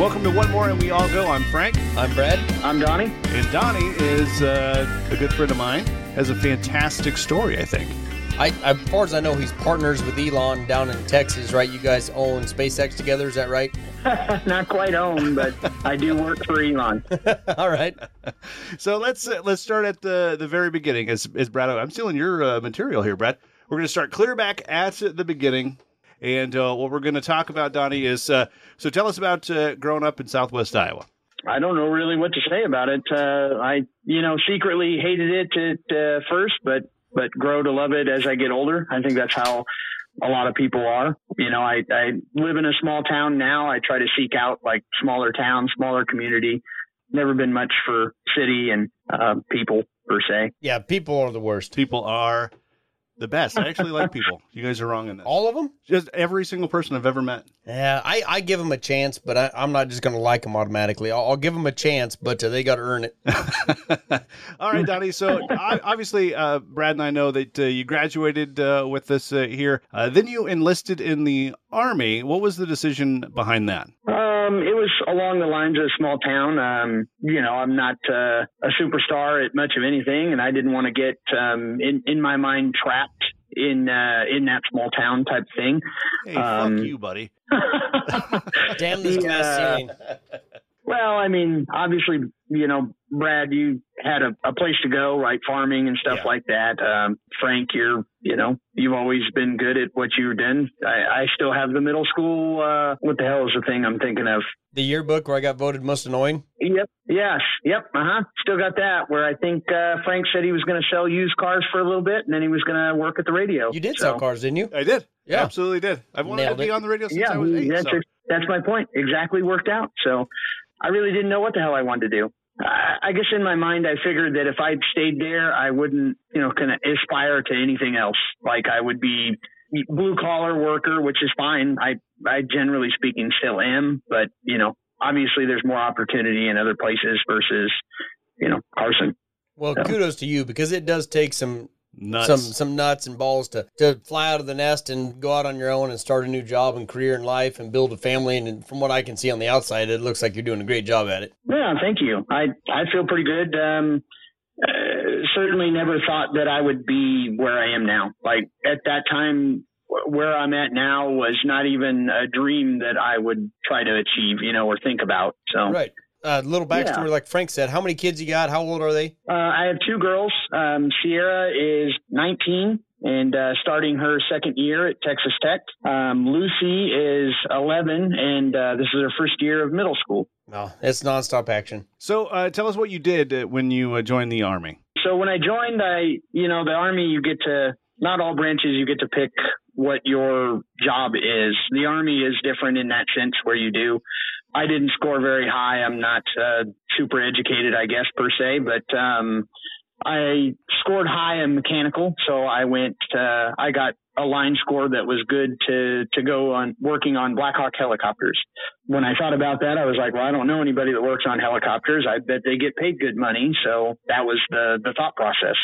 Welcome to One More and We All Go. I'm Frank. I'm Brad. I'm Donnie. And Donnie is uh, a good friend of mine. Has a fantastic story, I think. I, as far as I know, he's partners with Elon down in Texas, right? You guys own SpaceX together, is that right? Not quite own, but I do work for Elon. All right. So let's uh, let's start at the the very beginning. As as Brad, I'm stealing your uh, material here, Brad. We're going to start clear back at the beginning, and uh, what we're going to talk about, Donnie, is uh, so tell us about uh, growing up in Southwest Iowa. I don't know really what to say about it. Uh, I, you know, secretly hated it at uh, first, but but grow to love it as I get older. I think that's how a lot of people are. You know, I, I live in a small town now. I try to seek out like smaller towns, smaller community. Never been much for city and uh, people per se. Yeah, people are the worst. People are the best. I actually like people. You guys are wrong in this. All of them? Just every single person I've ever met. Yeah, I, I give them a chance, but I, I'm not just going to like them automatically. I'll, I'll give them a chance, but uh, they got to earn it. All right, Donnie. So I, obviously, uh, Brad and I know that uh, you graduated uh, with this uh, here. Uh, then you enlisted in the Army. What was the decision behind that? Um, it was along the lines of a small town. Um, you know, I'm not uh, a superstar at much of anything, and I didn't want to get um, in in my mind trapped in uh, in that small town type thing. Hey, Um, fuck you, buddy. Damn this glass Yeah. Ceiling. Well, I mean, obviously, you know, Brad, you had a, a place to go, right? Farming and stuff Yeah. like that. Um, Frank, you're, you know, you've always been good at what you've done. I, I still have the middle school. Uh, what the hell is the thing I'm thinking of? The yearbook where I got voted most annoying. Yep. Yes. Yep. Uh huh. Still got that. Where I think uh, Frank said he was going to sell used cars for a little bit, and then he was going to work at the radio. You did So, sell cars, didn't you? I did. Yeah. absolutely did. I've wanted Nailed to be it. on the radio since Yeah, I was eight. that's so- it. that's my point. Exactly worked out. So I really didn't know what the hell I wanted to do. I, I guess in my mind, I figured that if I'd stayed there, I wouldn't, you know, kind of aspire to anything else. Like I would be blue collar worker, which is fine. I, I generally speaking still am, but you know, obviously there's more opportunity in other places versus, you know, Carson. Well, Yeah. kudos to you because it does take some Nuts. some some nuts and balls to to fly out of the nest and go out on your own and start a new job and career in life and build a family. And from what I can see on the outside, it looks like you're doing a great job at it. Yeah, thank you. I I feel pretty good. Um, uh, certainly never thought that I would be where I am now. Like at that time, where I'm at now was not even a dream that I would try to achieve, you know, or think about. So Right. Uh, little backstory, like Frank said. How many kids you got? How old are they? uh, I have two girls. Um, Sierra is 19 and uh, starting her second year at Texas Tech. Um, Lucy is 11 and uh, this is her first year of middle school. No, it's nonstop action. So uh, tell us what you did uh, when you uh, joined the Army. So when I joined, I, you know, the army, you get to, not all branches, you get to pick what your job is. The army is different in that sense where you do. I didn't score very high. I'm not uh, super educated, I guess, per se, but, um, I scored high in mechanical. So I went, uh, I got a line score that was good to, to go on working on Black Hawk helicopters. When I thought about that, I was like, well, I don't know anybody that works on helicopters. I bet they get paid good money. So that was the, the thought process.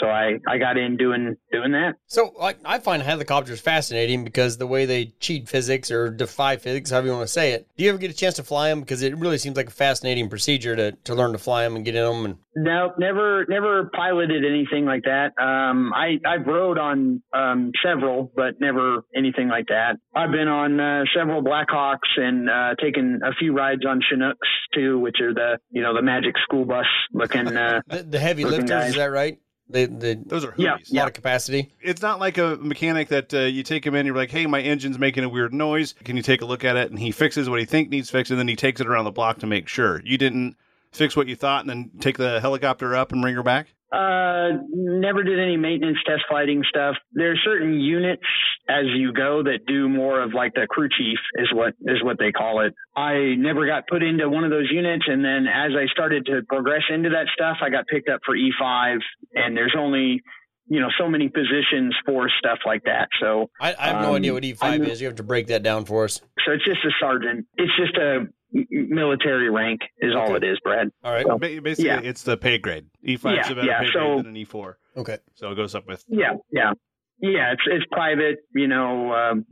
So I, I got in doing, doing that. So like, I find helicopters fascinating because the way they cheat physics or defy physics, however you want to say it. Do you ever get a chance to fly them? Because it really seems like a fascinating procedure to, to learn to fly them and get in them. And No, never, never piloted anything like that. Um, I, I've rode on, um, several, but never anything like that. I've been on, uh, several Blackhawks and, uh, taken a few rides on Chinooks too, which are the, you know, the magic school bus looking, uh, the, the heavy Looking lifters, guys. is that right? The the Those are Yeah, hoovies. a lot of capacity. It's not like a mechanic that uh, you take him in. You're like, "Hey, my engine's making a weird noise. Can you take a look at it?" And he fixes what he think needs fixed, and then he takes it around the block to make sure. You didn't fix what you thought, and then take the helicopter up and bring her back. Uh, never did any maintenance test flighting stuff. There are certain units as you go that do more of like the crew chief is what is what they call it. I never got put into one of those units, and then as I started to progress into that stuff, I got picked up for E5, and there's only you know so many positions for stuff like that. So I, I have no Um, idea what E5 I'm- is. You have to break that down for us. so it's just a sergeant. It's just a military rank is all it is, Brad. All right. So- Basically, Yeah. it's the pay grade. E5 is Yeah, a better yeah, pay so- grade than an E4, Okay. so it goes up with. Yeah, yeah, yeah. It's it's private, you know, um,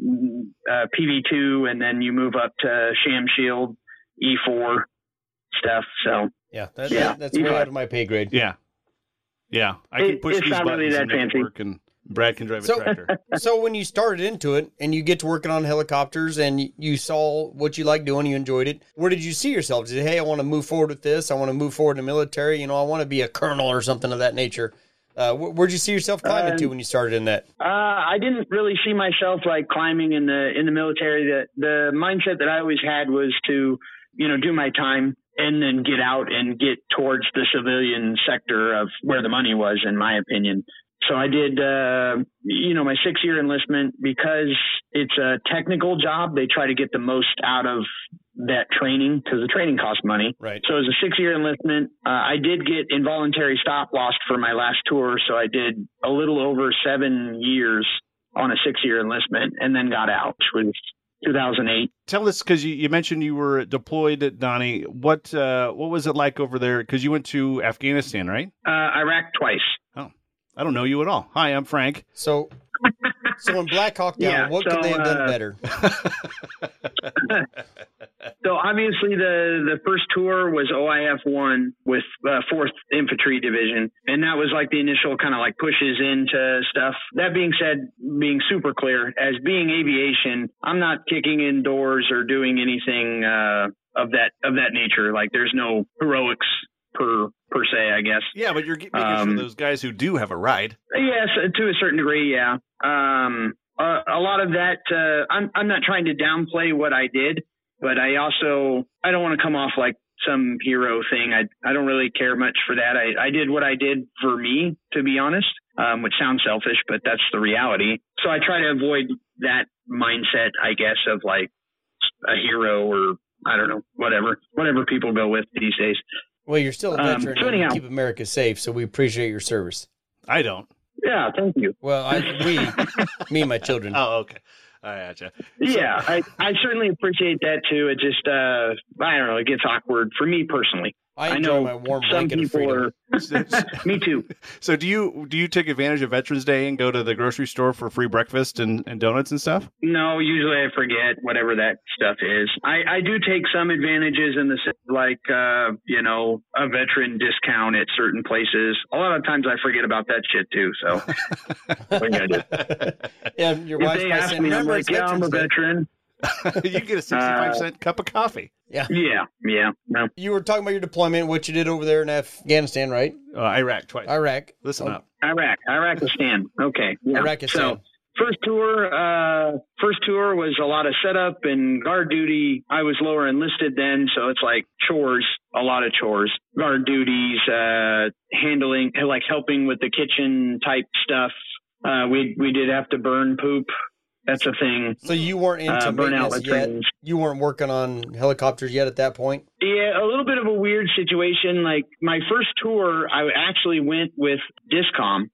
uh, PV two, and then you move up to Sham Shield, E4 stuff. So Yeah, that, Yeah, that- that's you way out of my pay grade. Yeah. Yeah. I can push it's these not buttons really and that make it work, and Brad can drive a So- tractor. so when you started into it and you get to working on helicopters and you- you saw what you like doing, you enjoyed it. Where did you see yourself? Did you say, hey, I want to move forward with this. I want to move forward in the military. You know, I want to be a colonel or something of that nature. Uh, where'd you see yourself climbing to Um, when you started in that? Uh, I didn't really see myself like climbing in the in the military. The the mindset that I always had was to, you know, do my time and then get out and get towards the civilian sector of where the money was, in my opinion. So I did, uh, you know, my six year enlistment because it's a technical job. They try to get the most out of that training because the training costs money. Right. So it was a six year enlistment. Uh, I did get involuntary stop lost for my last tour. So I did a little over seven years on a six year enlistment and then got out, which was 2008. Tell us because you, you mentioned you were deployed Donnie. What uh, what was it like over there? Because you went to Afghanistan, right? Uh, Iraq twice. I don't know you at all. Hi, I'm Frank. So, so in Black Hawk Down, Yeah, what so, could they have done uh, better? So obviously the the first tour was OIF one with uh, Fourth Infantry Division, and that was like the initial kind of like pushes into stuff. That being said, being super clear, as being aviation, I'm not kicking in doors or doing anything uh, of that of that nature. Like there's no heroics per per se, I guess. yeah, but you're making Um, for those guys who do have a ride. Yes, to a certain degree, yeah. Um, a, a lot of that, uh, I'm, I'm not trying to downplay what I did, but I also, I don't want to come off like some hero thing. I, I don't really care much for that. I, I did what I did for me, to be honest, um, which sounds selfish, but that's the reality. So I try to avoid that mindset, I guess, of like a hero or I don't know, whatever, whatever people go with these days. Well, you're still a um, veteran so and anyhow. keep America safe, so we appreciate your service. I don't. Yeah, thank you. Well, I, we, me and my children. Oh, okay. I gotcha. Yeah, I, I certainly appreciate that too. It just, uh, I don't know, it gets awkward for me personally. I I know my warm Some blanket of people freedom. are, me too. so do you do you take advantage of Veterans Day and go to the grocery store for free breakfast and, and donuts and stuff? No, usually I forget whatever that stuff is. I, I do take some advantages in the, sense, like, uh, you know, a veteran discount at certain places. A lot of times I forget about that shit too. So what you do? Yeah, your If wife's they ask me, I'm like, yeah, I'm a Veterans Day." veteran. you get a sixty-five cent cup of coffee. Yeah, yeah, no. You were talking about your deployment, what you did over there in Afghanistan, right? Uh, Iraq twice. Iraq. Listen Oh, up. Iraq, Iraqistan. Okay. Yeah. Iraqistan. So first tour, uh, first tour was a lot of setup and guard duty. I was lower enlisted then, so it's like chores, a lot of chores, guard duties, uh, handling, like helping with the kitchen type stuff. Uh, we, we did have to burn poop. That's a thing. So you weren't into Uh, burn maintenance outlet yet. trains. You weren't working on helicopters yet at that point. Yeah, a little bit of a weird situation. Like my first tour, I actually went with Discom.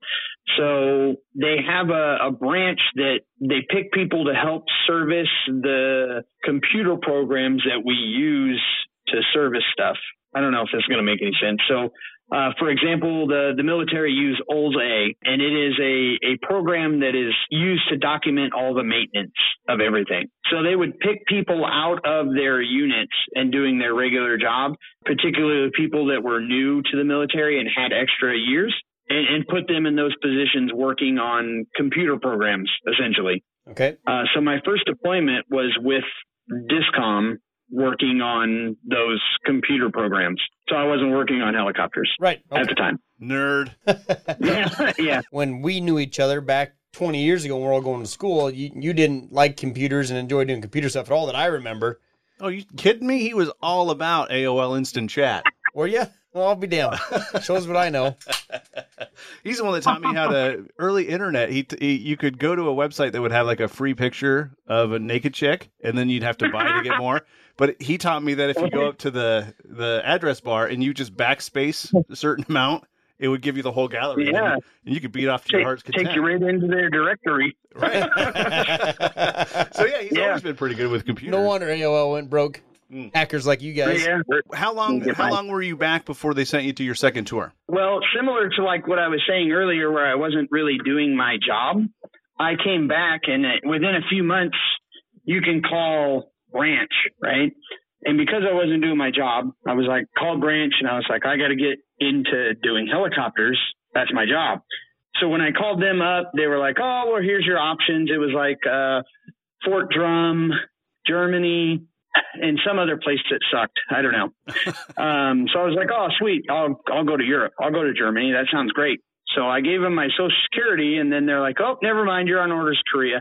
So they have a, a branch that they pick people to help service the computer programs that we use to service stuff. I don't know if this is going to make any sense. So, uh, for example, the, the military use ULLS-A, and it is a, a program that is used to document all the maintenance of everything. So they would pick people out of their units and doing their regular job, particularly people that were new to the military and had extra years, and, and put them in those positions working on computer programs, essentially. Okay. Uh, so my first deployment was with Discom working on those computer programs. So I wasn't working on helicopters Right. at the time. Nerd. Yeah, yeah. when we knew each other back 20 years ago when we were all going to school, you, you didn't like computers and enjoy doing computer stuff at all that I remember. Oh, you kidding me? He was all about AOL Instant Chat. Were you? Well, I'll be damned. Shows what I know. He's the one that taught me how to early internet. He, he you could go to a website that would have like a free picture of a naked chick, and then you'd have to buy to get more. But he taught me that if you go up to the the address bar and you just backspace a certain amount, it would give you the whole gallery. Yeah. and, and you could beat off to your Take, heart's take content. you right into their directory. Right. so yeah, he's Yeah. always been pretty good with computers. No wonder AOL went broke. Mm. Hackers like you guys. Yeah. How long? How long were you back before they sent you to your second tour? Well, similar to like what I was saying earlier, where I wasn't really doing my job, I came back and uh, within a few months, you can call branch, right? And because I wasn't doing my job, I was like, call branch and I was like, I got to get into doing helicopters. That's my job. So when I called them up, they were like, oh, well, here's your options. It was like uh, Fort Drum, Germany, and some other place that sucked. I don't know. um, so I was like, oh, sweet. I'll, I'll go to Europe. I'll go to Germany. That sounds great. So I gave them my social security and then they're like, oh, never mind. You're on orders to Korea.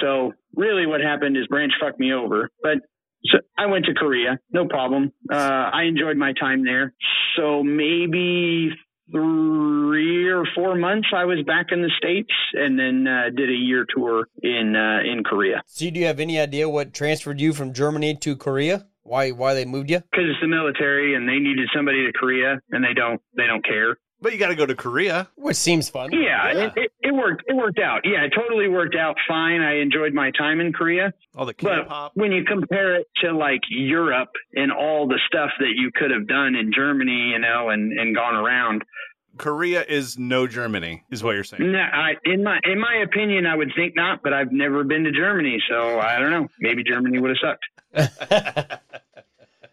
So really what happened is Branch fucked me over, but so I went to Korea, no problem. Uh, I enjoyed my time there. So maybe three or four months I was back in the states, and then uh, did a year tour in uh, in Korea. So, do you have any idea what transferred you from Germany to Korea? Why why they moved you? Because it's the military, and they needed somebody to Korea, and they don't they don't care. But you got to go to Korea, which seems fun. Yeah, yeah. It, it, it, worked. It worked out. Yeah, it totally worked out fine. I enjoyed my time in Korea. All the K-pop. But when you compare it to like Europe and all the stuff that you could have done in Germany, you know, and and gone around, Korea is no Germany, is what you're saying. No, I, in my in my opinion, I would think not. But I've never been to Germany, so I don't know. Maybe Germany would have sucked.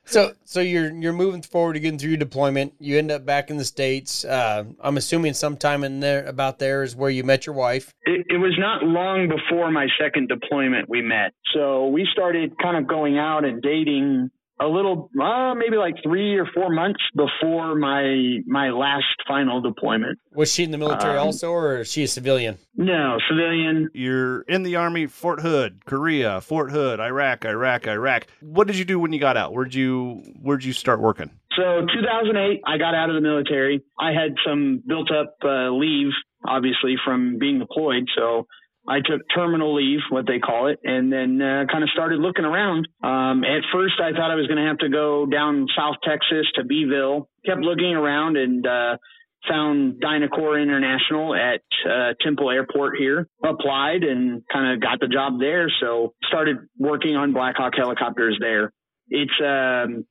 So, so you're you're moving forward, you're getting through your deployment. You end up back in the states. Uh, I'm assuming sometime in there about there is where you met your wife. It, it was not long before my second deployment we met. So we started kind of going out and dating a little, uh, maybe like three or four months before my my last final deployment. Was she in the military um, also, or is she a civilian? No, civilian. You're in the army, Fort Hood, Korea, Fort Hood, Iraq, Iraq, Iraq. What did you do when you got out? Where'd you Where'd you start working? So 2008, I got out of the military. I had some built up uh, leave, obviously from being deployed. So I took terminal leave, what they call it, and then uh, kind of started looking around. Um, at first, I thought I was going to have to go down South Texas to Beeville. Kept looking around and uh, found DynCorp International at uh, Temple Airport here. Applied and kind of got the job there. So started working on Blackhawk helicopters there. It's um,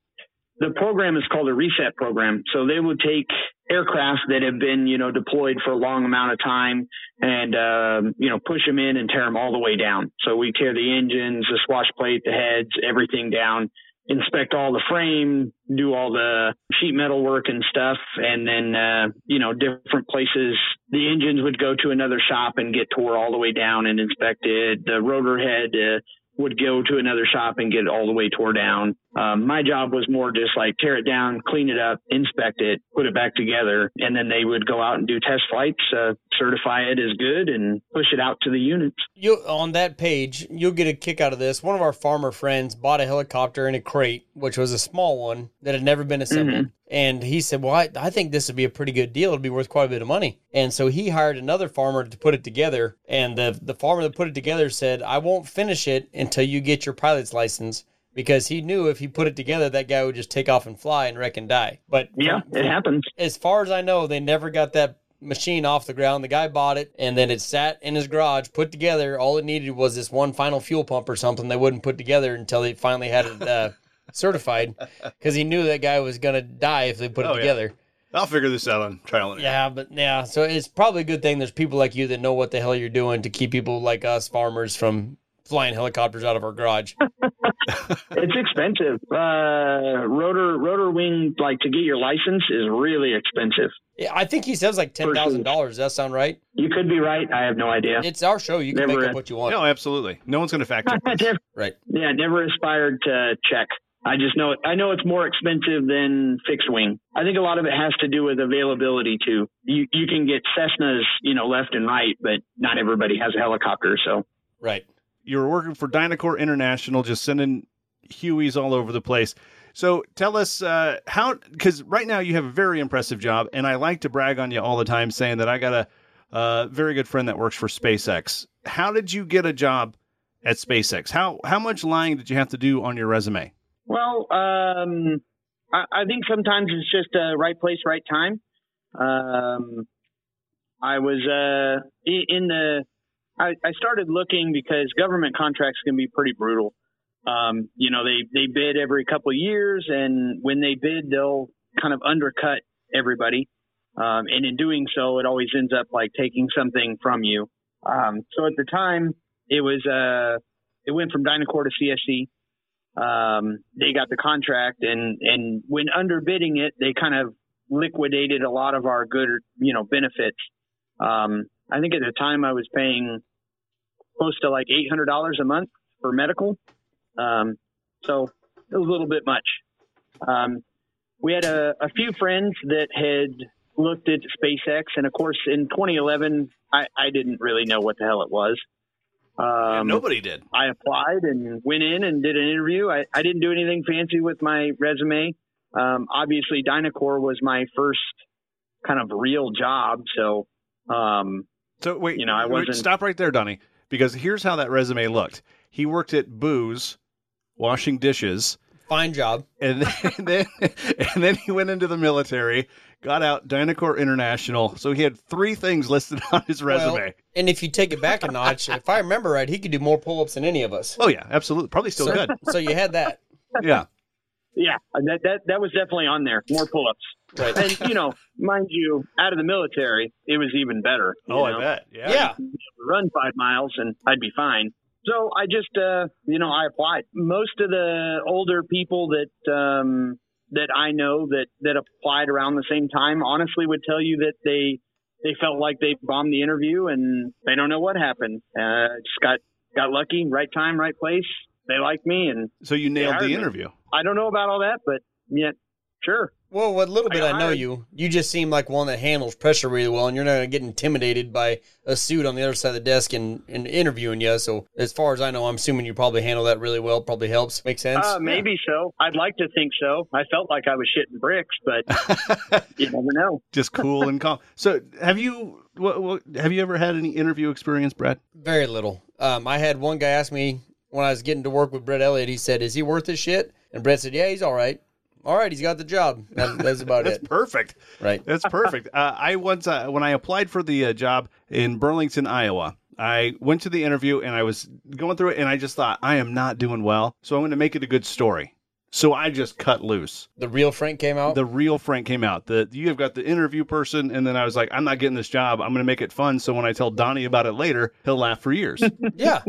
the program is called a reset program. So they would take aircraft that have been, you know, deployed for a long amount of time and, um, you know, push them in and tear them all the way down. So we tear the engines, the swash plate, the heads, everything down, inspect all the frame, do all the sheet metal work and stuff. And then, uh, you know, different places, the engines would go to another shop and get tore all the way down and inspected. The rotor head, uh, would go to another shop and get all the way tore down. Um, my job was more just like tear it down, clean it up, inspect it, put it back together, and then they would go out and do test flights, uh, certify it as good, and push it out to the units. You on that page, you'll get a kick out of this. One of our farmer friends bought a helicopter in a crate, which was a small one that had never been assembled. Mm-hmm. And he said, Well, I, I think this would be a pretty good deal. It'd be worth quite a bit of money. And so he hired another farmer to put it together. And the, the farmer that put it together said, I won't finish it until you get your pilot's license because he knew if he put it together, that guy would just take off and fly and wreck and die. But yeah, it happens. As far as I know, they never got that machine off the ground. The guy bought it and then it sat in his garage, put together. All it needed was this one final fuel pump or something they wouldn't put together until they finally had it. Uh, certified because he knew that guy was gonna die if they put oh, it together. Yeah. I'll figure this out on trial and error. Yeah, but yeah, so it's probably a good thing there's people like you that know what the hell you're doing to keep people like us farmers from flying helicopters out of our garage. it's expensive. Uh, rotor rotor wing, like to get your license, is really expensive. Yeah, I think he says like ten thousand dollars. Does that sound right? You could be right. I have no idea. It's our show. You can never, make up what you want. No, absolutely. No one's going to fact check. right. Yeah, never aspired to check. I just know it. I know it's more expensive than fixed wing. I think a lot of it has to do with availability too. You you can get Cessnas, you know, left and right, but not everybody has a helicopter. So right. You were working for DynCorp International, just sending Hueys all over the place. So tell us uh, how, because right now you have a very impressive job, and I like to brag on you all the time, saying that I got a, a very good friend that works for SpaceX. How did you get a job at SpaceX? How how much lying did you have to do on your resume? Well, um, I, I, think sometimes it's just a right place, right time. Um, I was uh, in the. I, I, started looking because government contracts can be pretty brutal. Um, you know, they they bid every couple of years, and when they bid, they'll kind of undercut everybody. Um, and in doing so, it always ends up like taking something from you. Um, so at the time, it was uh, it went from DynCorp to CSC um, they got the contract, and and when underbidding it, they kind of liquidated a lot of our good, you know, benefits. Um, I think at the time I was paying close to like eight hundred dollars a month for medical, um, so it was a little bit much. Um, we had a, a few friends that had looked at SpaceX, and of course, in 2011, I, I didn't really know what the hell it was. Yeah, Um, nobody did. I applied and went in and did an interview. I, I didn't do anything fancy with my resume. Um, obviously, DynCorp was my first kind of real job. So, um, So wait, You know, I wait, wasn't- Stop right there, Donnie, because here's how that resume looked. He worked at Booze, washing dishes, Fine job. and then, and then and then he went into the military, got out DynCorp International. So he had three things listed on his resume. Well, and if you take it back a notch, if I remember right, he could do more pull ups than any of us. oh yeah, absolutely, probably still so, good. So you had that. Yeah, yeah, that, that, that was definitely on there. More pull ups. Right. And, you know, mind you, out of the military, it was even better. oh know? I bet. Yeah, Yeah. run five miles and I'd be fine. So I just, uh, you know, I applied. Most of the older people that, um, that I know that, that applied around the same time honestly would tell you that they, they felt like they bombed the interview and they don't know what happened. Uh, just got, got lucky, right time, right place. They liked me and So you nailed hired the me. interview. I don't know about all that, but yet, sure. Well, what little bit I I, know hired- you, you just seem like one that handles pressure really well, and you're not going to get intimidated by a suit on the other side of the desk and, and interviewing you. So, as far as I know, I'm assuming you probably handle that really well. Probably helps. Makes sense. Uh, maybe so. I'd like to think so. I felt like I was shitting bricks, but you never know. Just cool and calm. So have you what, what, have you ever had any interview experience, Brad? Very little. Um, I had one guy ask me when I was getting to work with Brett Elliott. He said, "Is he worth his shit?" And Brett said, "Yeah, he's all right. All right, he's got the job. That, that's about That's it. perfect. Right. That's perfect. uh, I once uh, when I applied for the uh, job in Burlington, Iowa. I went to the interview and I was going through it and I just thought I am not doing well, so I'm going to make it a good story. So I just cut loose. The real Frank came out. The real Frank came out. The you have got the interview person, and then I was like, I'm not getting this job. I'm going to make it fun. So when I tell Donnie about it later, he'll laugh for years. yeah.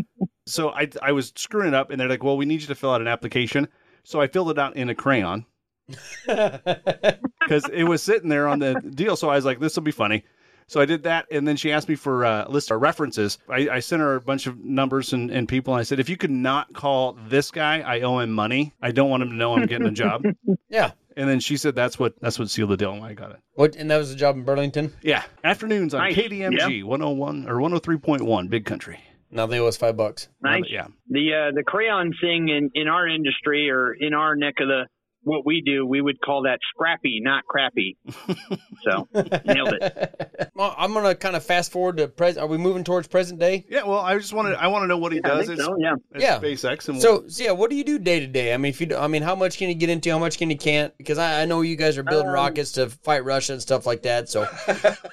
so I I was screwing it up, and they're like, well, we need you to fill out an application. So I filled it out in a crayon because it was sitting there on the deal. So I was like, this will be funny. So I did that, and then she asked me for uh, a list of references. I, I sent her a bunch of numbers and, and people, and I said, if you could not call this guy, I owe him money. I don't want him to know I'm getting a job. yeah. And then she said, that's what that's what sealed the deal, and I got it. What? And that was the job in Burlington. Yeah, afternoons on Nice. KDMG 101 or 103.1, Big Country. Now they owe us five bucks. Nice. Yeah, The uh, the crayon thing in in our industry or in our neck of the what we do, we would call that scrappy, not crappy. so nailed it. Well, I'm gonna kind of fast forward to present. Are we moving towards present day? yeah. Well, I just wanted I want to know what he I does. think It's, so. Yeah. it's Yeah. SpaceX, and So, so yeah, what do you do day to day? I mean, if you, do- I mean, how much can you get into? How much can you can't? Because I, I know you guys are building Um, rockets to fight Russia and stuff like that. So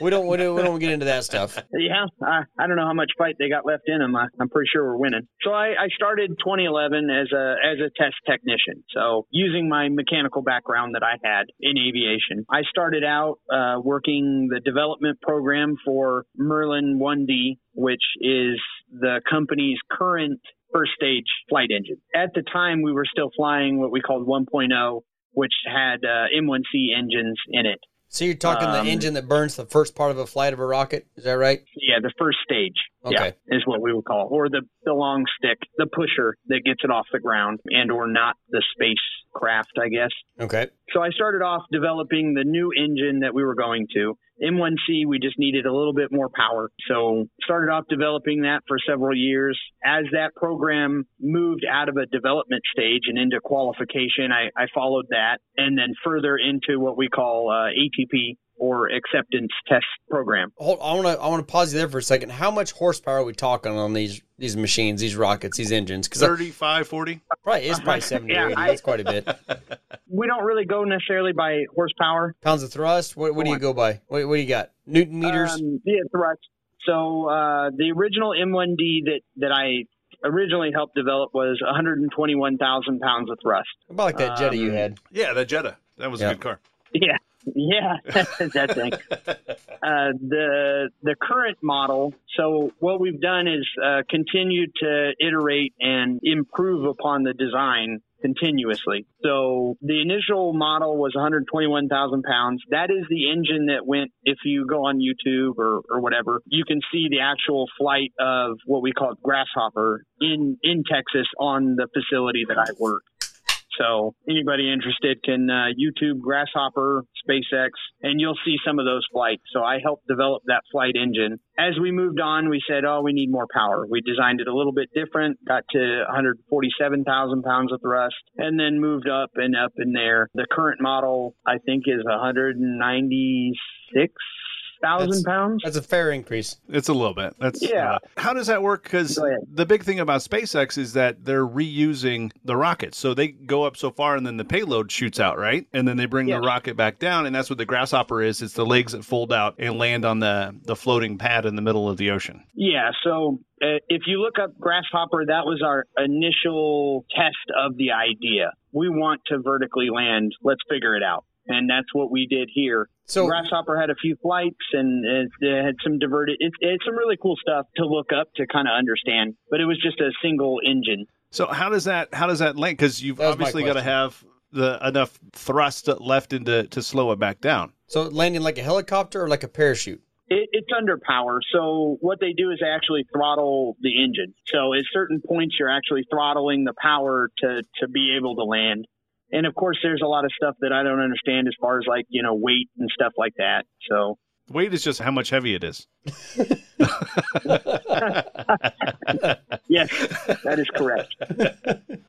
we don't, we don't, we don't get into that stuff. Yeah, I, I don't know how much fight they got left in them. I, I'm pretty sure we're winning. So I, I started 2011 as a as a test technician. So using my mechanical background that I had in aviation, I started out uh, working the development program for Merlin 1D, which is the company's current first stage flight engine. At the time, we were still flying what we called 1.0, which had uh, M1C engines in it. So you're talking Um, the engine that burns the first part of a flight of a rocket. Is that right? Yeah, the first stage. Yeah, Okay. is what we would call, it. or the the long stick, the pusher that gets it off the ground, and or not the spacecraft, I guess. Okay. So I started off developing the new engine that we were going to. M1C, we just needed a little bit more power. So started off developing that for several years. As that program moved out of a development stage and into qualification, I, I followed that and then further into what we call uh, ATP or acceptance test program. Hold. I want to, I want to pause you there for a second. How much horsepower are we talking on these these machines, these rockets, these engines? Because 35, 40. probably it's probably 70 Yeah, or 80. I- That's quite a bit. We don't really go necessarily by horsepower. Pounds of thrust. What, what do you go by? What, what do you got? Newton meters. Um, yeah, thrust. So uh, the original M1D that that I originally helped develop was 121,000 pounds of thrust. About like that Jetta you um, had. Yeah, the Jetta. That was Yeah. a good car. Yeah, yeah, that thing. Uh, the the current model. So what we've done is uh, continue to iterate and improve upon the design continuously. So the initial model was 121,000 pounds. That is the engine that went, if you go on YouTube or, or whatever, you can see the actual flight of what we call Grasshopper in, in Texas on the facility that I work. So anybody interested can uh, YouTube Grasshopper SpaceX, and you'll see some of those flights. So I helped develop that flight engine. As we moved on, we said, oh, we need more power. We designed it a little bit different, got to 147,000 pounds of thrust, and then moved up and up in there. The current model, I think, is 196 thousand pounds. That's a fair increase. It's a little bit. That's Yeah. uh, how does that work? Because the big thing about SpaceX is that they're reusing the rockets, so they go up so far, and then the payload shoots out, right? And then they bring Yes. the rocket back down, and that's what the Grasshopper is. It's the legs that fold out and land on the the floating pad in the middle of the ocean. Yeah. So uh, if you look up Grasshopper, that was our initial test of the idea. We want to vertically land. Let's figure it out. And that's what we did here. So Grasshopper had a few flights and it, it had some diverted. It's it's some really cool stuff to look up to kind of understand. But it was just a single engine. So how does that how does that land? Because you've That was my obviously got to have the enough thrust left into to slow it back down. so landing like a helicopter or like a parachute. It, it's under power. So what they do is they actually throttle the engine. So at certain points, you're actually throttling the power to to be able to land. And of course, there's a lot of stuff that I don't understand as far as like you know weight and stuff like that. So Weight is just how much heavy it is. yes, that is correct.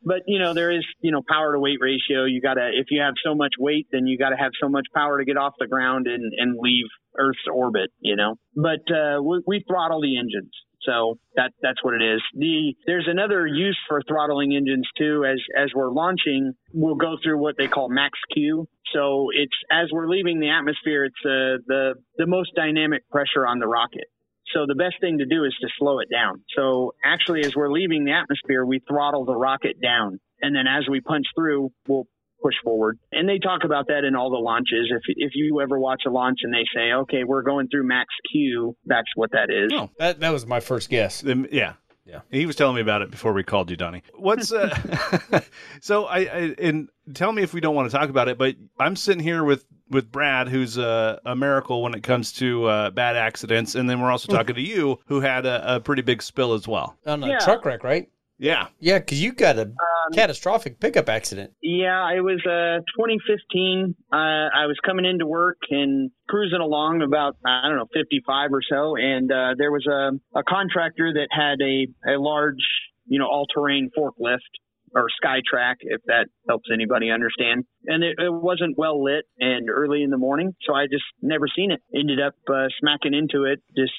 but you know there is you know power to weight ratio. You gotta if you have so much weight, then you gotta have so much power to get off the ground and and leave Earth's orbit. You know, but uh, we, we throttle the engines. So that that's what it is. The there's another use for throttling engines too. As as we're launching, we'll go through what they call max Q. So it's as we're leaving the atmosphere, it's uh, the the most dynamic pressure on the rocket. So the best thing to do is to slow it down. So actually, as we're leaving the atmosphere, we throttle the rocket down, and then as we punch through, we'll push forward. And they talk about that in all the launches. If if you ever watch a launch and they say, "Okay, we're going through max Q," that's what that is. Oh. That that was my first guess. Um, yeah. Yeah. He was telling me about it before we called you, Donnie. What's uh so I, I and tell me if we don't want to talk about it, but I'm sitting here with with Brad, who's a, a miracle when it comes to uh, bad accidents, and then we're also talking to you, who had a, a pretty big spill as well. On a Yeah. truck wreck, right? Yeah, Yeah, because you got a catastrophic pickup accident. Yeah, it was uh 2015. Uh, I was coming into work and cruising along about I don't know 55 or so, and uh, there was a a contractor that had a a large you know all terrain forklift or SkyTrak, if that helps anybody understand. And it, it wasn't well lit and early in the morning, so I just never seen it. Ended up uh, smacking into it, just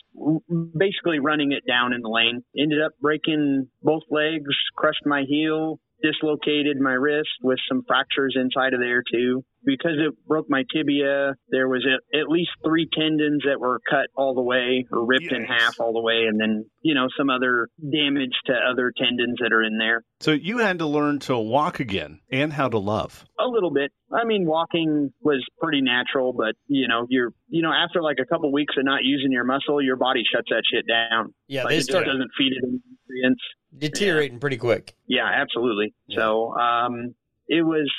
basically running it down in the lane. Ended up breaking both legs, crushed my heel, dislocated my wrist with some fractures inside of there too. Because it broke my tibia, there was at, at least three tendons that were cut all the way or ripped in half all the way, and then you know some other damage to other tendons that are in there. so you had to learn to walk again and how to love. A little bit. I mean, walking was pretty natural, but you know, you're you know after like a couple weeks of not using your muscle, your body shuts that shit down. Yeah, like they it just start doesn't feed it any nutrients. deteriorating pretty quick. Yeah, absolutely. Yeah. So um, it was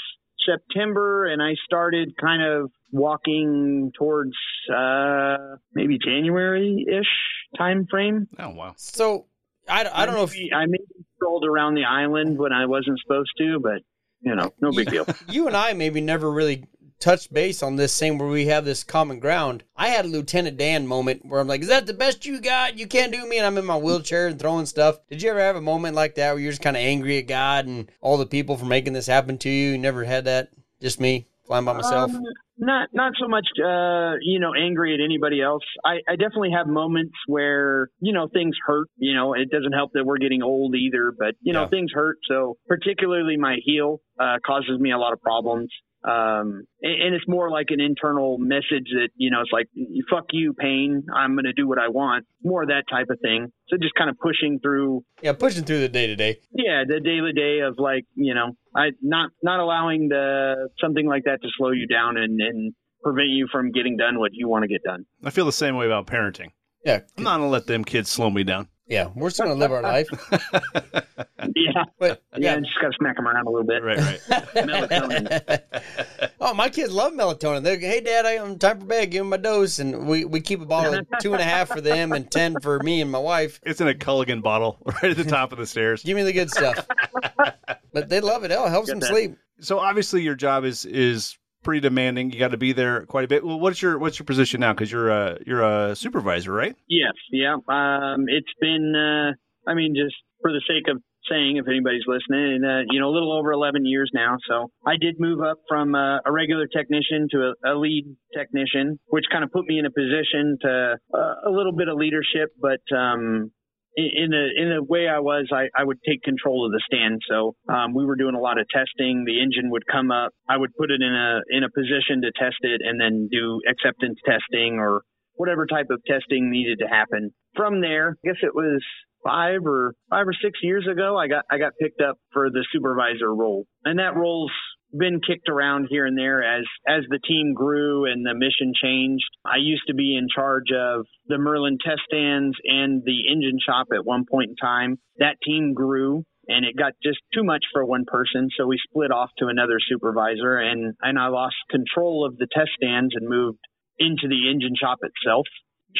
September, and I started kind of walking towards uh, maybe January ish time frame. Oh wow. So I, I don't know if I maybe strolled around the island when I wasn't supposed to, but you know, no big deal. you and I maybe never really touched base on this thing where we have this common ground. I had a Lieutenant Dan moment where I'm like, "Is that the best you got? You can't do me," and I'm in my wheelchair and throwing stuff. Did you ever have a moment like that where you're just kind of angry at God and all the people for making this happen to you? You never had that? Just me flying by myself. Um, not not so much uh you know angry at anybody else I, I definitely have moments where you know things hurt you know it doesn't help that we're getting old either but you know Yeah. things hurt so particularly my heel uh causes me a lot of problems um and, and it's more like an internal message that you know it's like fuck you pain i'm going to do what i want more of that type of thing so just kind of pushing through yeah, pushing through the day to day. yeah the daily day of like you know i not not allowing the something like that to slow you down and and prevent you from getting done what you want to get done I feel the same way about parenting. Yeah, I'm not gonna let them kids slow me down. Yeah, we're still gonna live our life. Yeah, But yeah, yeah, just gotta smack them around a little bit. right, right. Melatonin. oh, my kids love melatonin. They're, like, hey, Dad, I am time for bed. Give them my dose, and we, we keep a bottle of two and a half for them and ten for me and my wife. It's in a Culligan bottle right at the top of the stairs. Give me the good stuff. but they love it. Oh, it helps them that. sleep. So obviously your job is is pretty demanding. You got to be there quite a bit. Well, what's your what's your position now? Because you're a you're a supervisor, right? Yes, yeah. Um, it's been, uh, I mean, just for the sake of saying, if anybody's listening, uh, you know, a little over 11 years now. So I did move up from uh, a regular technician to a, a lead technician, which kind of put me in a position to uh, a little bit of leadership, but um, in the in the way I was, I, I would take control of the stand. So um, we were doing a lot of testing. The engine would come up. I would put it in a in a position to test it, and then do acceptance testing or whatever type of testing needed to happen. From there, I guess it was five or five or six years ago, I got I got picked up for the supervisor role, and that role's been kicked around here and there as as the team grew and the mission changed. I used to be in charge of the Merlin test stands and the engine shop at one point in time. That team grew and it got just too much for one person, so we split off to another supervisor and and I lost control of the test stands and moved into the engine shop itself.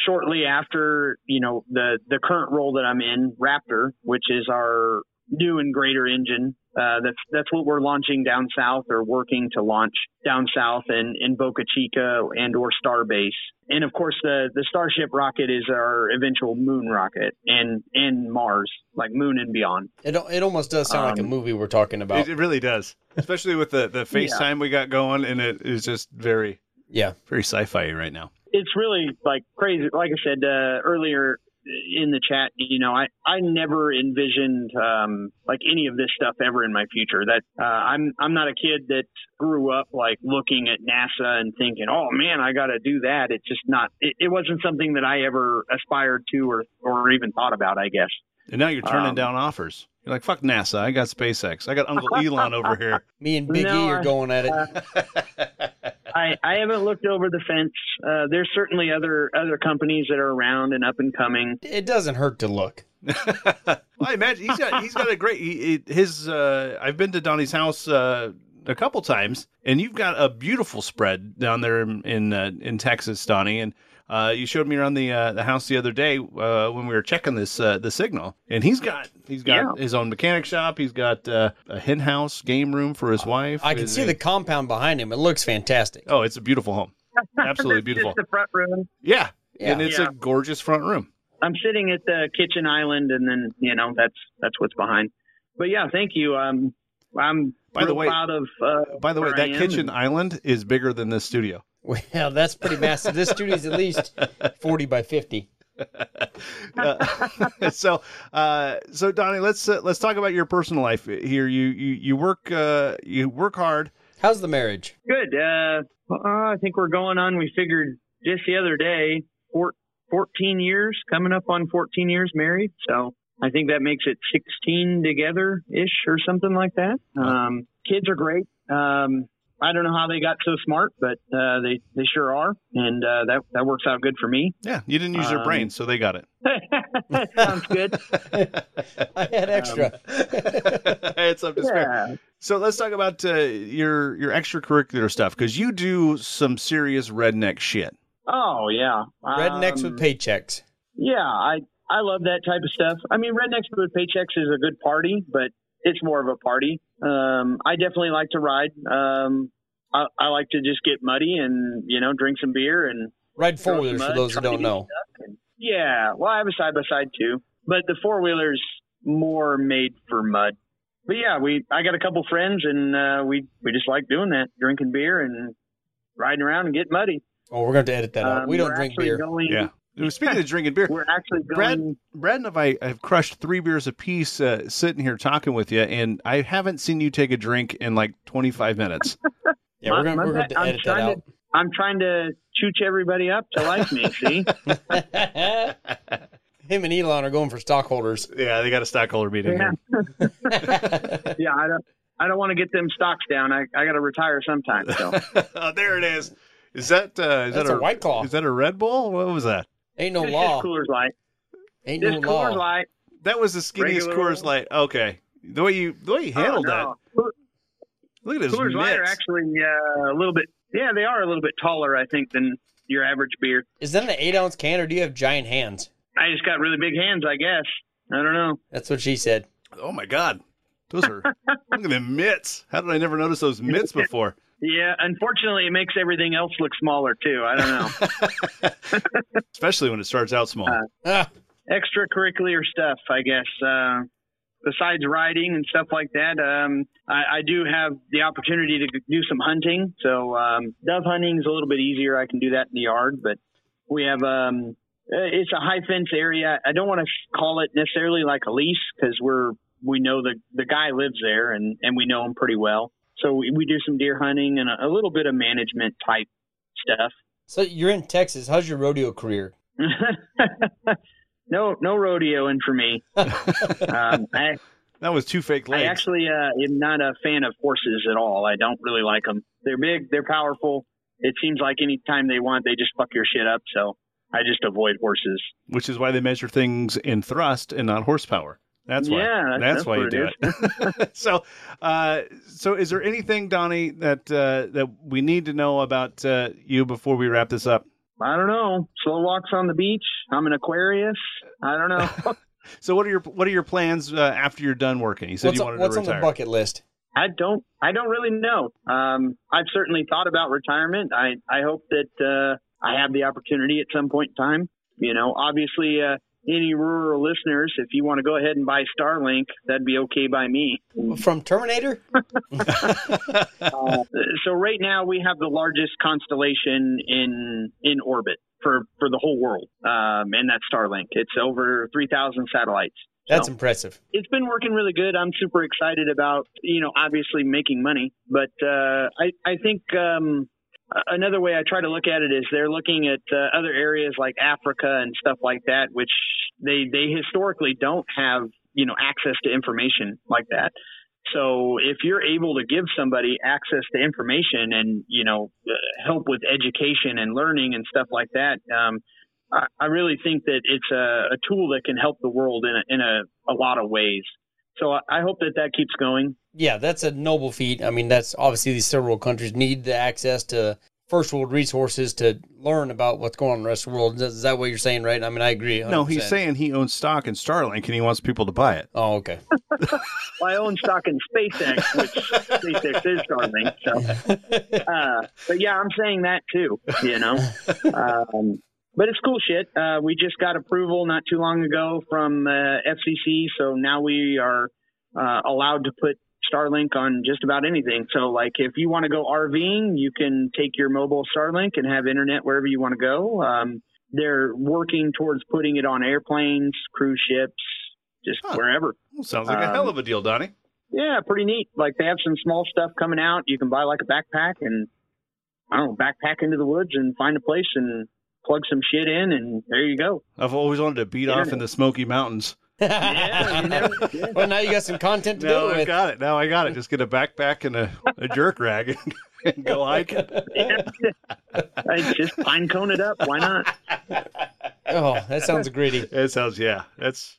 Shortly after, you know, the the current role that I'm in, Raptor, which is our new and greater engine. Uh, that's that's what we're launching down south or working to launch down south in, in Boca Chica and or Starbase. And of course the, the Starship rocket is our eventual moon rocket and and Mars, like moon and beyond. It, it almost does sound like a Um, movie we're talking about. It, it really does, especially with the the FaceTime we got going, and it is just very yeah. very sci-fi right now. it's really like crazy. Like I said uh, earlier in the chat, you know, I, I never envisioned um, like any of this stuff ever in my future. That uh, I'm I'm not a kid that grew up like looking at NASA and thinking, oh man, I got to do that. It's just not. It, it wasn't something that I ever aspired to or or even thought about. I guess. And now you're turning Um, down offers. You're like, fuck NASA. I got SpaceX. I got Uncle Elon over here. Me and Big No, E are I- going at it. I, I haven't looked over the fence. Uh, there's certainly other other companies that are around and up and coming. it doesn't hurt to look. well, I imagine he's got he's got a great he, he- his. Uh, I've been to Donnie's house uh, a couple times, and you've got a beautiful spread down there in in, uh, in Texas, Donnie. And uh, you showed me around the uh, the house the other day uh, when we were checking this uh, the signal, and he's got he's got Yeah. his own mechanic shop. He's got uh, a hen house game room for his wife. I can His- see the compound behind him. It looks fantastic. Oh, it's a beautiful home. Absolutely beautiful. Just the front room. Yeah. Yeah. And it's Yeah. a gorgeous front room. I'm sitting at the kitchen island, and then you know that's that's what's behind. But yeah, thank you. Um, I'm By the way- proud of. Uh, By the way, that I am. kitchen island is bigger than this studio. Well, that's pretty massive. This studio's at least 40 by 50. Uh, so, uh, so Donnie, let's uh, let's talk about your personal life here. You you you work uh, you work hard. How's the marriage? Good. Uh, uh, I think we're going on. We figured just the other day, four, 14 years, coming up on 14 years married. So I think that makes it 16 together ish or something like that. Um, kids are great. Um, I don't know how they got so smart, but uh, they they sure are, and uh, that that works out good for me. Yeah, you didn't use your Um, brain, so they got it. Sounds good. I had extra. it's up to spare. Yeah. So let's talk about uh, your your extracurricular stuff because you do some serious redneck shit. Oh yeah. Rednecks Um, with paychecks. Yeah, I I love that type of stuff. I mean, Rednecks with Paychecks is a good party, but it's more of a party. Um, I definitely like to ride. Um, I, I like to just get muddy and you know drink some beer and Ride four wheelers for those who don't know. And- yeah, well, I have a side by side too, but the four wheelers more made for mud. But yeah, we I got a couple friends and uh, we we just like doing that, drinking beer and riding around and getting muddy. Oh, we're going to edit that out. Um, We don't drink beer. Going, Yeah. Speaking of drinking beer, we're actually Brad- going. Brad and I have crushed three beers apiece uh, sitting here talking with you, and I haven't seen you take a drink in like 25 minutes. Yeah, we're going my we're going bad. to I'm edit that trying out. I'm trying to chooch everybody up to like me. See, Him and Elon are going for stockholders. yeah, they got a stockholder meeting yeah, yeah. I don't, I don't want to get them stocks down. I, I got to retire sometime. So oh, there it is. Is that uh, is That's that a White Claw. Is that a Red Bull? What was that? Ain't no it's law. just Coors Light. Ain't Just no Coors law. Light. That was the skinniest Regular Coors Light. Okay, the way you the way you handled Oh, that. no. Coors- Look at his Coors Light are actually uh, a little bit. Yeah, they are a little bit taller, I think, than your average beer. Is that an eight ounce can or do you have giant hands? I just got really big hands, I guess. I don't know. That's what she said. Oh my god, those are look at the mitts. How did I never notice those mitts before? Yeah, unfortunately, it makes everything else look smaller too. I don't know. Especially when it starts out small. Uh, Ah, Extracurricular stuff, I guess. Uh, besides riding and stuff like that, um, I, I do have the opportunity to do some hunting. So um, dove hunting is a little bit easier. I can do that in the yard, but we have um, uh, it's a high fence area. I don't want to call it necessarily like a lease because we're we know the the guy lives there and and we know him pretty well. So we, we do some deer hunting and a, a little bit of management type stuff. so you're in Texas. How's your rodeo career? no, no rodeoing for me. Um, I, that was two fake legs. I actually uh, am not a fan of horses at all. I don't really like them. They're big, they're powerful. It seems like any time they want, they just fuck your shit up. So I just avoid horses. which is why they measure things in thrust and not horsepower. That's why. Yeah, that's- that's, that's why you do it it. so, uh, so is there anything, Donny, that uh, that we need to know about uh, you before we wrap this up? I don't know. Slow walks on the beach. I'm an Aquarius. I don't know. So, what are your what are your plans uh, after you're done working? You said What's, you on, wanted what's to on the bucket list? I don't. I don't really know. Um, I've certainly thought about retirement. I I hope that uh, I have the opportunity at some point in time. You know, obviously, uh, any rural listeners, if you want to go ahead and buy Starlink, that'd be okay by me. From Terminator? Uh, so right now we have the largest constellation in in orbit for for the whole world, um, and that's Starlink. It's over three thousand satellites. That's So- impressive. it's been working really good. I'm super excited about, you know, obviously making money, but uh, I I think um, a- another way I try to look at it is they're looking at uh, other areas like Africa and stuff like that, which they they historically don't have, you know, access to information like that. So if you're able to give somebody access to information and you know uh, help with education and learning and stuff like that, um, I, I really think that it's a, a tool that can help the world in a, in a, a lot of ways. So I, I hope that that keeps going. Yeah, that's a noble feat. I mean, that's obviously these third world countries need the access to first world resources to learn about what's going on in the rest of the world. Is that what you're saying, right? I mean, I agree. 100%. no, he's saying he owns stock in Starlink and he wants people to buy it. Oh, okay. Well, I own stock in SpaceX, which SpaceX is Starlink. So, uh, but yeah, I'm saying that too. You know, um, but it's cool shit. Uh, we just got approval not too long ago from uh, FCC, so now we are uh, allowed to put Starlink on just about anything. So, like, if you want to go RVing, you can take your mobile Starlink and have internet wherever you want to go. Um, they're working towards putting it on airplanes, cruise ships, just Huh. wherever. Well, sounds like a Um, hell of a deal, Donny. Yeah, pretty neat. Like they have some small stuff coming out. You can buy like a backpack and I don't know, backpack into the woods and find a place and plug some shit in and there you go. I've always wanted to beat off in the Smoky Mountains. Yeah, you never, yeah. well, now you got some content to Now build I with. got it. Now I got it. Just get a backpack and a, a jerk rag and, and go hiking. I just pine cone it up. Why not? Oh, that sounds gritty. It sounds yeah. That's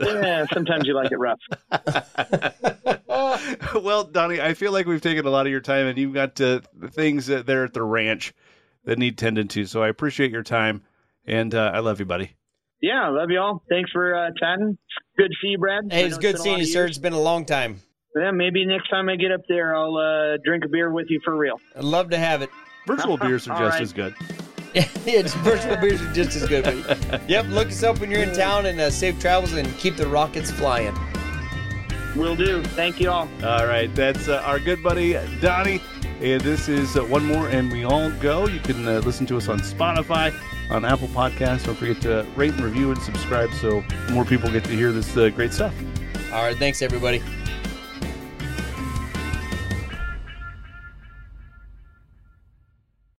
Yeah, sometimes you like it rough. well, Donny. I feel like we've taken a lot of your time, and you've got uh, things that there at the ranch that need tended to. So I appreciate your time, and uh, I love you, buddy. Yeah, love you all. Thanks for uh, chatting. Good to see you, Brad. Hey, it's good seeing you, sir. It's been a long time. Yeah, maybe next time I get up there, I'll uh, drink a beer with you for real. I'd love to have it. Virtual beers are just right. as good. yeah, just virtual beers are just as good. But yep, look us up when you're in town and uh, safe travels and keep the rockets flying. Will do. Thank you all. All right, that's uh, our good buddy Donny. And this is uh, one more, and we all go. You can uh, listen to us on Spotify, on Apple Podcasts. Don't forget to rate and review and subscribe so more people get to hear this uh, great stuff. All right, thanks everybody.